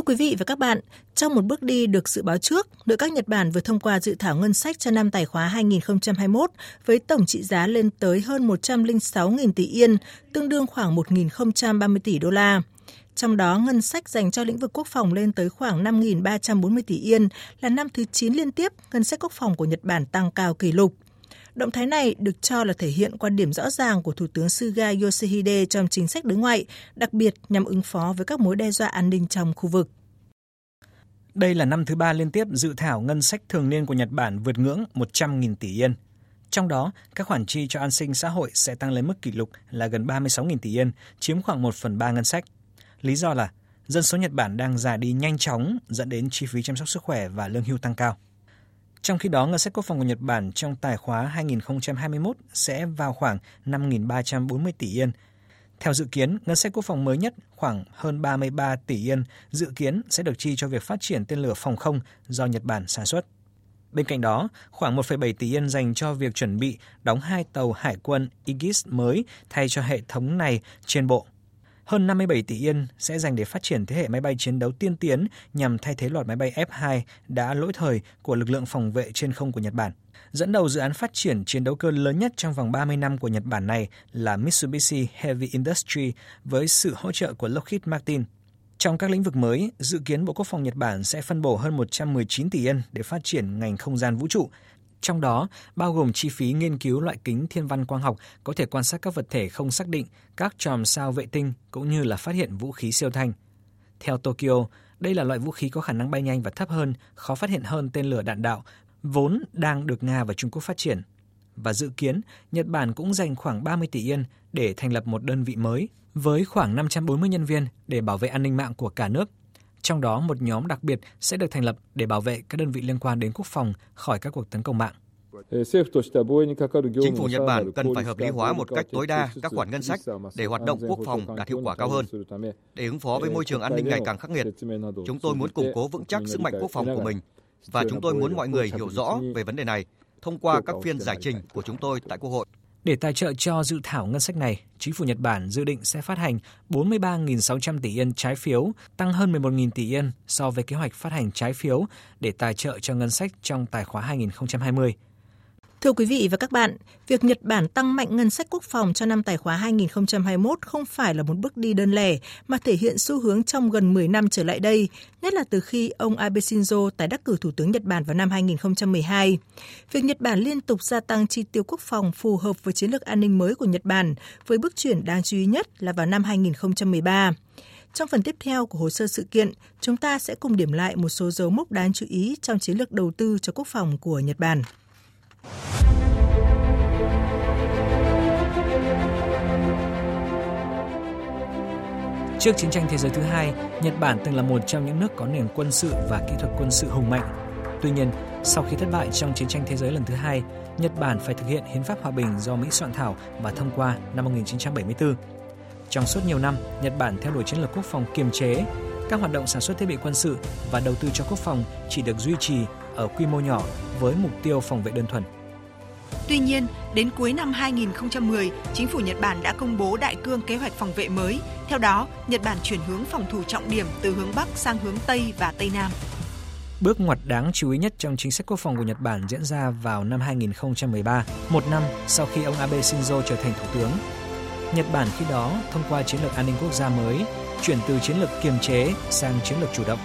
Thưa quý vị và các bạn, trong một bước đi được dự báo trước, nội các Nhật Bản vừa thông qua dự thảo ngân sách cho năm tài khóa 2021 với tổng trị giá lên tới hơn 106.000 tỷ yên, tương đương khoảng 1.030 tỷ đô la. Trong đó, ngân sách dành cho lĩnh vực quốc phòng lên tới khoảng 5.340 tỷ yên, là năm thứ 9 liên tiếp ngân sách quốc phòng của Nhật Bản tăng cao kỷ lục. Động thái này được cho là thể hiện quan điểm rõ ràng của Thủ tướng Suga Yoshihide trong chính sách đối ngoại, đặc biệt nhằm ứng phó với các mối đe dọa an ninh trong khu vực. Đây là năm thứ ba liên tiếp dự thảo ngân sách thường niên của Nhật Bản vượt ngưỡng 100.000 tỷ yên. Trong đó, các khoản chi cho an sinh xã hội sẽ tăng lên mức kỷ lục là gần 36.000 tỷ yên, chiếm khoảng 1 phần 3 ngân sách. Lý do là dân số Nhật Bản đang già đi nhanh chóng dẫn đến chi phí chăm sóc sức khỏe và lương hưu tăng cao. Trong khi đó, ngân sách quốc phòng của Nhật Bản trong tài khóa 2021 sẽ vào khoảng 5.340 tỷ yên. Theo dự kiến, ngân sách quốc phòng mới nhất khoảng hơn 33 tỷ yên dự kiến sẽ được chi cho việc phát triển tên lửa phòng không do Nhật Bản sản xuất. Bên cạnh đó, khoảng 1,7 tỷ yên dành cho việc chuẩn bị đóng hai tàu hải quân Aegis mới thay cho hệ thống này trên bộ. Hơn 57 tỷ yên sẽ dành để phát triển thế hệ máy bay chiến đấu tiên tiến nhằm thay thế loạt máy bay F-2 đã lỗi thời của lực lượng phòng vệ trên không của Nhật Bản. Dẫn đầu dự án phát triển chiến đấu cơ lớn nhất trong vòng 30 năm của Nhật Bản này là Mitsubishi Heavy Industry với sự hỗ trợ của Lockheed Martin. Trong các lĩnh vực mới, dự kiến Bộ Quốc phòng Nhật Bản sẽ phân bổ hơn 119 tỷ yên để phát triển ngành không gian vũ trụ, trong đó bao gồm chi phí nghiên cứu loại kính thiên văn quang học có thể quan sát các vật thể không xác định, các chòm sao vệ tinh cũng như là phát hiện vũ khí siêu thanh. Theo Tokyo, đây là loại vũ khí có khả năng bay nhanh và thấp hơn, khó phát hiện hơn tên lửa đạn đạo, vốn đang được Nga và Trung Quốc phát triển. Và dự kiến, Nhật Bản cũng dành khoảng 30 tỷ yên để thành lập một đơn vị mới với khoảng 540 nhân viên để bảo vệ an ninh mạng của cả nước. Trong đó, một nhóm đặc biệt sẽ được thành lập để bảo vệ các đơn vị liên quan đến quốc phòng khỏi các cuộc tấn công mạng. Chính phủ Nhật Bản cần phải hợp lý hóa một cách tối đa các khoản ngân sách để hoạt động quốc phòng đạt hiệu quả cao hơn. Để ứng phó với môi trường an ninh ngày càng khắc nghiệt, chúng tôi muốn củng cố vững chắc sức mạnh quốc phòng của mình và chúng tôi muốn mọi người hiểu rõ về vấn đề này thông qua các phiên giải trình của chúng tôi tại Quốc hội. Để tài trợ cho dự thảo ngân sách này, chính phủ Nhật Bản dự định sẽ phát hành 43.600 tỷ yên trái phiếu, tăng hơn 11.000 tỷ yên so với kế hoạch phát hành trái phiếu để tài trợ cho ngân sách trong tài khoá 2020. Thưa quý vị và các bạn, việc Nhật Bản tăng mạnh ngân sách quốc phòng cho năm tài khóa 2021 không phải là một bước đi đơn lẻ mà thể hiện xu hướng trong gần 10 năm trở lại đây, nhất là từ khi ông Abe Shinzo tái đắc cử Thủ tướng Nhật Bản vào năm 2012. Việc Nhật Bản liên tục gia tăng chi tiêu quốc phòng phù hợp với chiến lược an ninh mới của Nhật Bản, với bước chuyển đáng chú ý nhất là vào năm 2013. Trong phần tiếp theo của hồ sơ sự kiện, chúng ta sẽ cùng điểm lại một số dấu mốc đáng chú ý trong chiến lược đầu tư cho quốc phòng của Nhật Bản. Trước chiến tranh thế giới thứ hai, Nhật Bản từng là một trong những nước có nền quân sự và kỹ thuật quân sự hùng mạnh. Tuy nhiên, sau khi thất bại trong chiến tranh thế giới lần thứ hai, Nhật Bản phải thực hiện hiến pháp hòa bình do Mỹ soạn thảo và thông qua năm 1974. Trong suốt nhiều năm, Nhật Bản theo đuổi chiến lược quốc phòng kiềm chế, các hoạt động sản xuất thiết bị quân sự và đầu tư cho quốc phòng chỉ được duy trì ở quy mô nhỏ với mục tiêu phòng vệ đơn thuần. Tuy nhiên, đến cuối năm 2010, chính phủ Nhật Bản đã công bố đại cương kế hoạch phòng vệ mới. Theo đó, Nhật Bản chuyển hướng phòng thủ trọng điểm từ hướng Bắc sang hướng Tây và Tây Nam. Bước ngoặt đáng chú ý nhất trong chính sách quốc phòng của Nhật Bản diễn ra vào năm 2013, một năm sau khi ông Abe Shinzo trở thành thủ tướng. Nhật Bản khi đó thông qua chiến lược an ninh quốc gia mới, chuyển từ chiến lược kiềm chế sang chiến lược chủ động.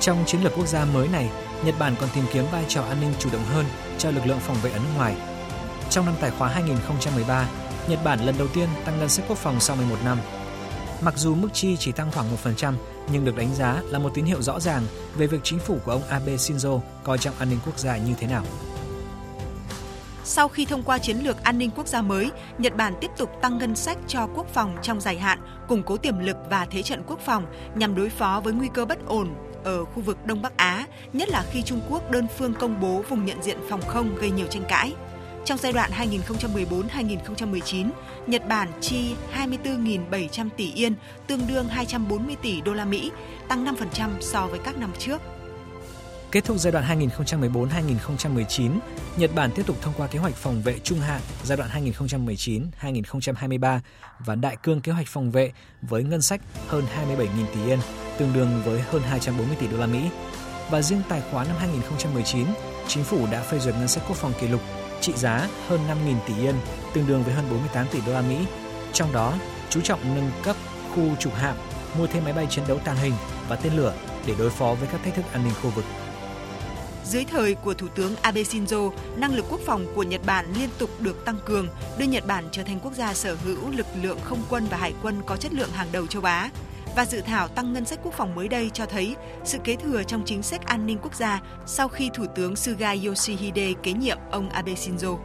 Trong chiến lược quốc gia mới này, Nhật Bản còn tìm kiếm vai trò an ninh chủ động hơn cho lực lượng phòng vệ ở nước ngoài. Trong năm tài khóa 2013, Nhật Bản lần đầu tiên tăng ngân sách quốc phòng sau 11 năm. Mặc dù mức chi chỉ tăng khoảng 1%, nhưng được đánh giá là một tín hiệu rõ ràng về việc chính phủ của ông Abe Shinzo coi trọng an ninh quốc gia như thế nào. Sau khi thông qua chiến lược an ninh quốc gia mới, Nhật Bản tiếp tục tăng ngân sách cho quốc phòng trong dài hạn, củng cố tiềm lực và thế trận quốc phòng nhằm đối phó với nguy cơ bất ổn ở khu vực Đông Bắc Á, nhất là khi Trung Quốc đơn phương công bố vùng nhận diện phòng không gây nhiều tranh cãi. Trong giai đoạn 2014-2019, Nhật Bản chi 24.700 tỷ yên, tương đương 240 tỷ đô la Mỹ, tăng 5% so với các năm trước. Kết thúc giai đoạn 2014-2019, Nhật Bản tiếp tục thông qua kế hoạch phòng vệ trung hạn giai đoạn 2019-2023 và đại cương kế hoạch phòng vệ với ngân sách hơn 27.000 tỷ yên, tương đương với hơn 240 tỷ đô la Mỹ. Và riêng tài khoá năm 2019, chính phủ đã phê duyệt ngân sách quốc phòng kỷ lục trị giá hơn 5.000 tỷ yên, tương đương với hơn 48 tỷ đô la Mỹ. Trong đó, chú trọng nâng cấp khu trục hạm, mua thêm máy bay chiến đấu tàng hình và tên lửa để đối phó với các thách thức an ninh khu vực. Dưới thời của Thủ tướng Abe Shinzo, năng lực quốc phòng của Nhật Bản liên tục được tăng cường, đưa Nhật Bản trở thành quốc gia sở hữu lực lượng không quân và hải quân có chất lượng hàng đầu châu Á. Và dự thảo tăng ngân sách quốc phòng mới đây cho thấy sự kế thừa trong chính sách an ninh quốc gia sau khi Thủ tướng Suga Yoshihide kế nhiệm ông Abe Shinzo.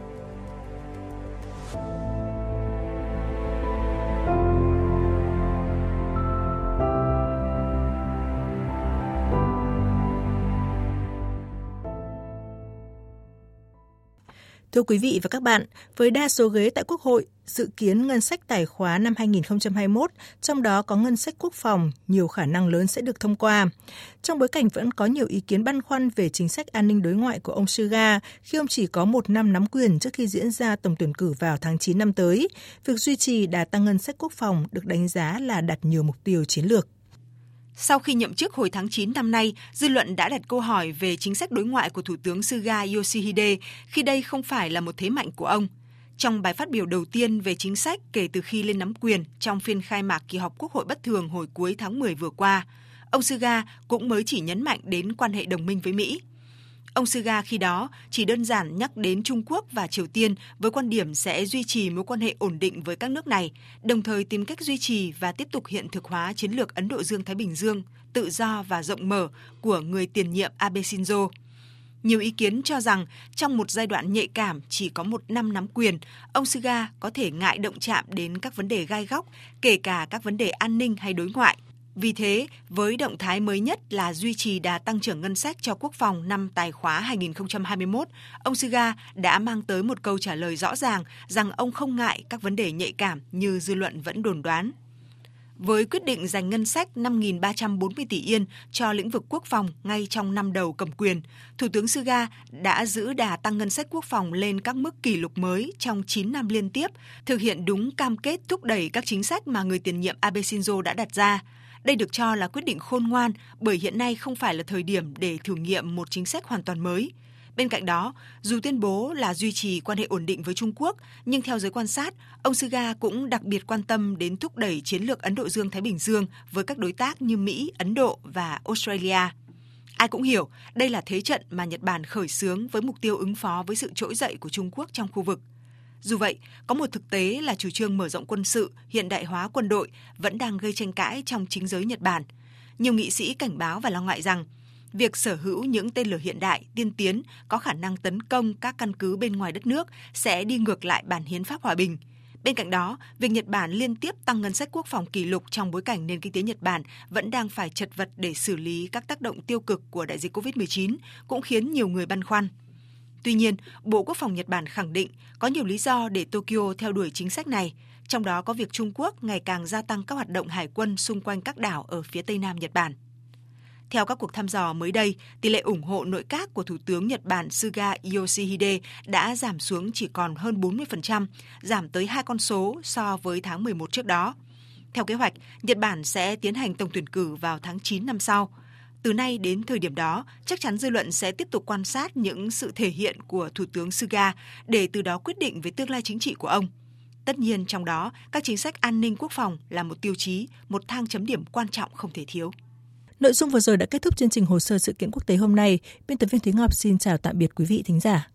Thưa quý vị và các bạn, với đa số ghế tại Quốc hội, dự kiến ngân sách tài khóa năm 2021, trong đó có ngân sách quốc phòng, nhiều khả năng lớn sẽ được thông qua. Trong bối cảnh vẫn có nhiều ý kiến băn khoăn về chính sách an ninh đối ngoại của ông Suga khi ông chỉ có một năm nắm quyền trước khi diễn ra tổng tuyển cử vào tháng 9 năm tới, việc duy trì đà tăng ngân sách quốc phòng được đánh giá là đặt nhiều mục tiêu chiến lược. Sau khi nhậm chức hồi tháng 9 năm nay, dư luận đã đặt câu hỏi về chính sách đối ngoại của Thủ tướng Suga Yoshihide khi đây không phải là một thế mạnh của ông. Trong bài phát biểu đầu tiên về chính sách kể từ khi lên nắm quyền trong phiên khai mạc kỳ họp Quốc hội bất thường hồi cuối tháng 10 vừa qua, ông Suga cũng mới chỉ nhấn mạnh đến quan hệ đồng minh với Mỹ – Ông Suga khi đó chỉ đơn giản nhắc đến Trung Quốc và Triều Tiên với quan điểm sẽ duy trì mối quan hệ ổn định với các nước này, đồng thời tìm cách duy trì và tiếp tục hiện thực hóa chiến lược Ấn Độ Dương-Thái Bình Dương tự do và rộng mở của người tiền nhiệm Abe Shinzo. Nhiều ý kiến cho rằng trong một giai đoạn nhạy cảm chỉ có một năm nắm quyền, ông Suga có thể ngại động chạm đến các vấn đề gai góc, kể cả các vấn đề an ninh hay đối ngoại, vì thế, với động thái mới nhất là duy trì đà tăng trưởng ngân sách cho quốc phòng năm tài khóa 2021, ông Suga đã mang tới một câu trả lời rõ ràng rằng ông không ngại các vấn đề nhạy cảm như dư luận vẫn đồn đoán. Với quyết định dành ngân sách 5.340 tỷ yên cho lĩnh vực quốc phòng ngay trong năm đầu cầm quyền, Thủ tướng Suga đã giữ đà tăng ngân sách quốc phòng lên các mức kỷ lục mới trong 9 năm liên tiếp, thực hiện đúng cam kết thúc đẩy các chính sách mà người tiền nhiệm Abe Shinzo đã đặt ra – đây được cho là quyết định khôn ngoan bởi hiện nay không phải là thời điểm để thử nghiệm một chính sách hoàn toàn mới. Bên cạnh đó, dù tuyên bố là duy trì quan hệ ổn định với Trung Quốc, nhưng theo giới quan sát, ông Suga cũng đặc biệt quan tâm đến thúc đẩy chiến lược Ấn Độ Dương-Thái Bình Dương với các đối tác như Mỹ, Ấn Độ và Australia. Ai cũng hiểu đây là thế trận mà Nhật Bản khởi xướng với mục tiêu ứng phó với sự trỗi dậy của Trung Quốc trong khu vực – dù vậy, có một thực tế là chủ trương mở rộng quân sự, hiện đại hóa quân đội vẫn đang gây tranh cãi trong chính giới Nhật Bản. Nhiều nghị sĩ cảnh báo và lo ngại rằng việc sở hữu những tên lửa hiện đại, tiên tiến có khả năng tấn công các căn cứ bên ngoài đất nước sẽ đi ngược lại bản hiến pháp hòa bình. Bên cạnh đó, việc Nhật Bản liên tiếp tăng ngân sách quốc phòng kỷ lục trong bối cảnh nền kinh tế Nhật Bản vẫn đang phải chật vật để xử lý các tác động tiêu cực của đại dịch COVID-19 cũng khiến nhiều người băn khoăn. Tuy nhiên, Bộ Quốc phòng Nhật Bản khẳng định có nhiều lý do để Tokyo theo đuổi chính sách này, trong đó có việc Trung Quốc ngày càng gia tăng các hoạt động hải quân xung quanh các đảo ở phía tây nam Nhật Bản. Theo các cuộc thăm dò mới đây, tỷ lệ ủng hộ nội các của Thủ tướng Nhật Bản Suga Yoshihide đã giảm xuống chỉ còn hơn 40%, giảm tới hai con số so với tháng 11 trước đó. Theo kế hoạch, Nhật Bản sẽ tiến hành tổng tuyển cử vào tháng 9 năm sau – từ nay đến thời điểm đó, chắc chắn dư luận sẽ tiếp tục quan sát những sự thể hiện của Thủ tướng Suga để từ đó quyết định về tương lai chính trị của ông. Tất nhiên trong đó, các chính sách an ninh quốc phòng là một tiêu chí, một thang chấm điểm quan trọng không thể thiếu. Nội dung vừa rồi đã kết thúc chương trình hồ sơ sự kiện quốc tế hôm nay. Biên tập viên Thúy Ngọc xin chào tạm biệt quý vị thính giả.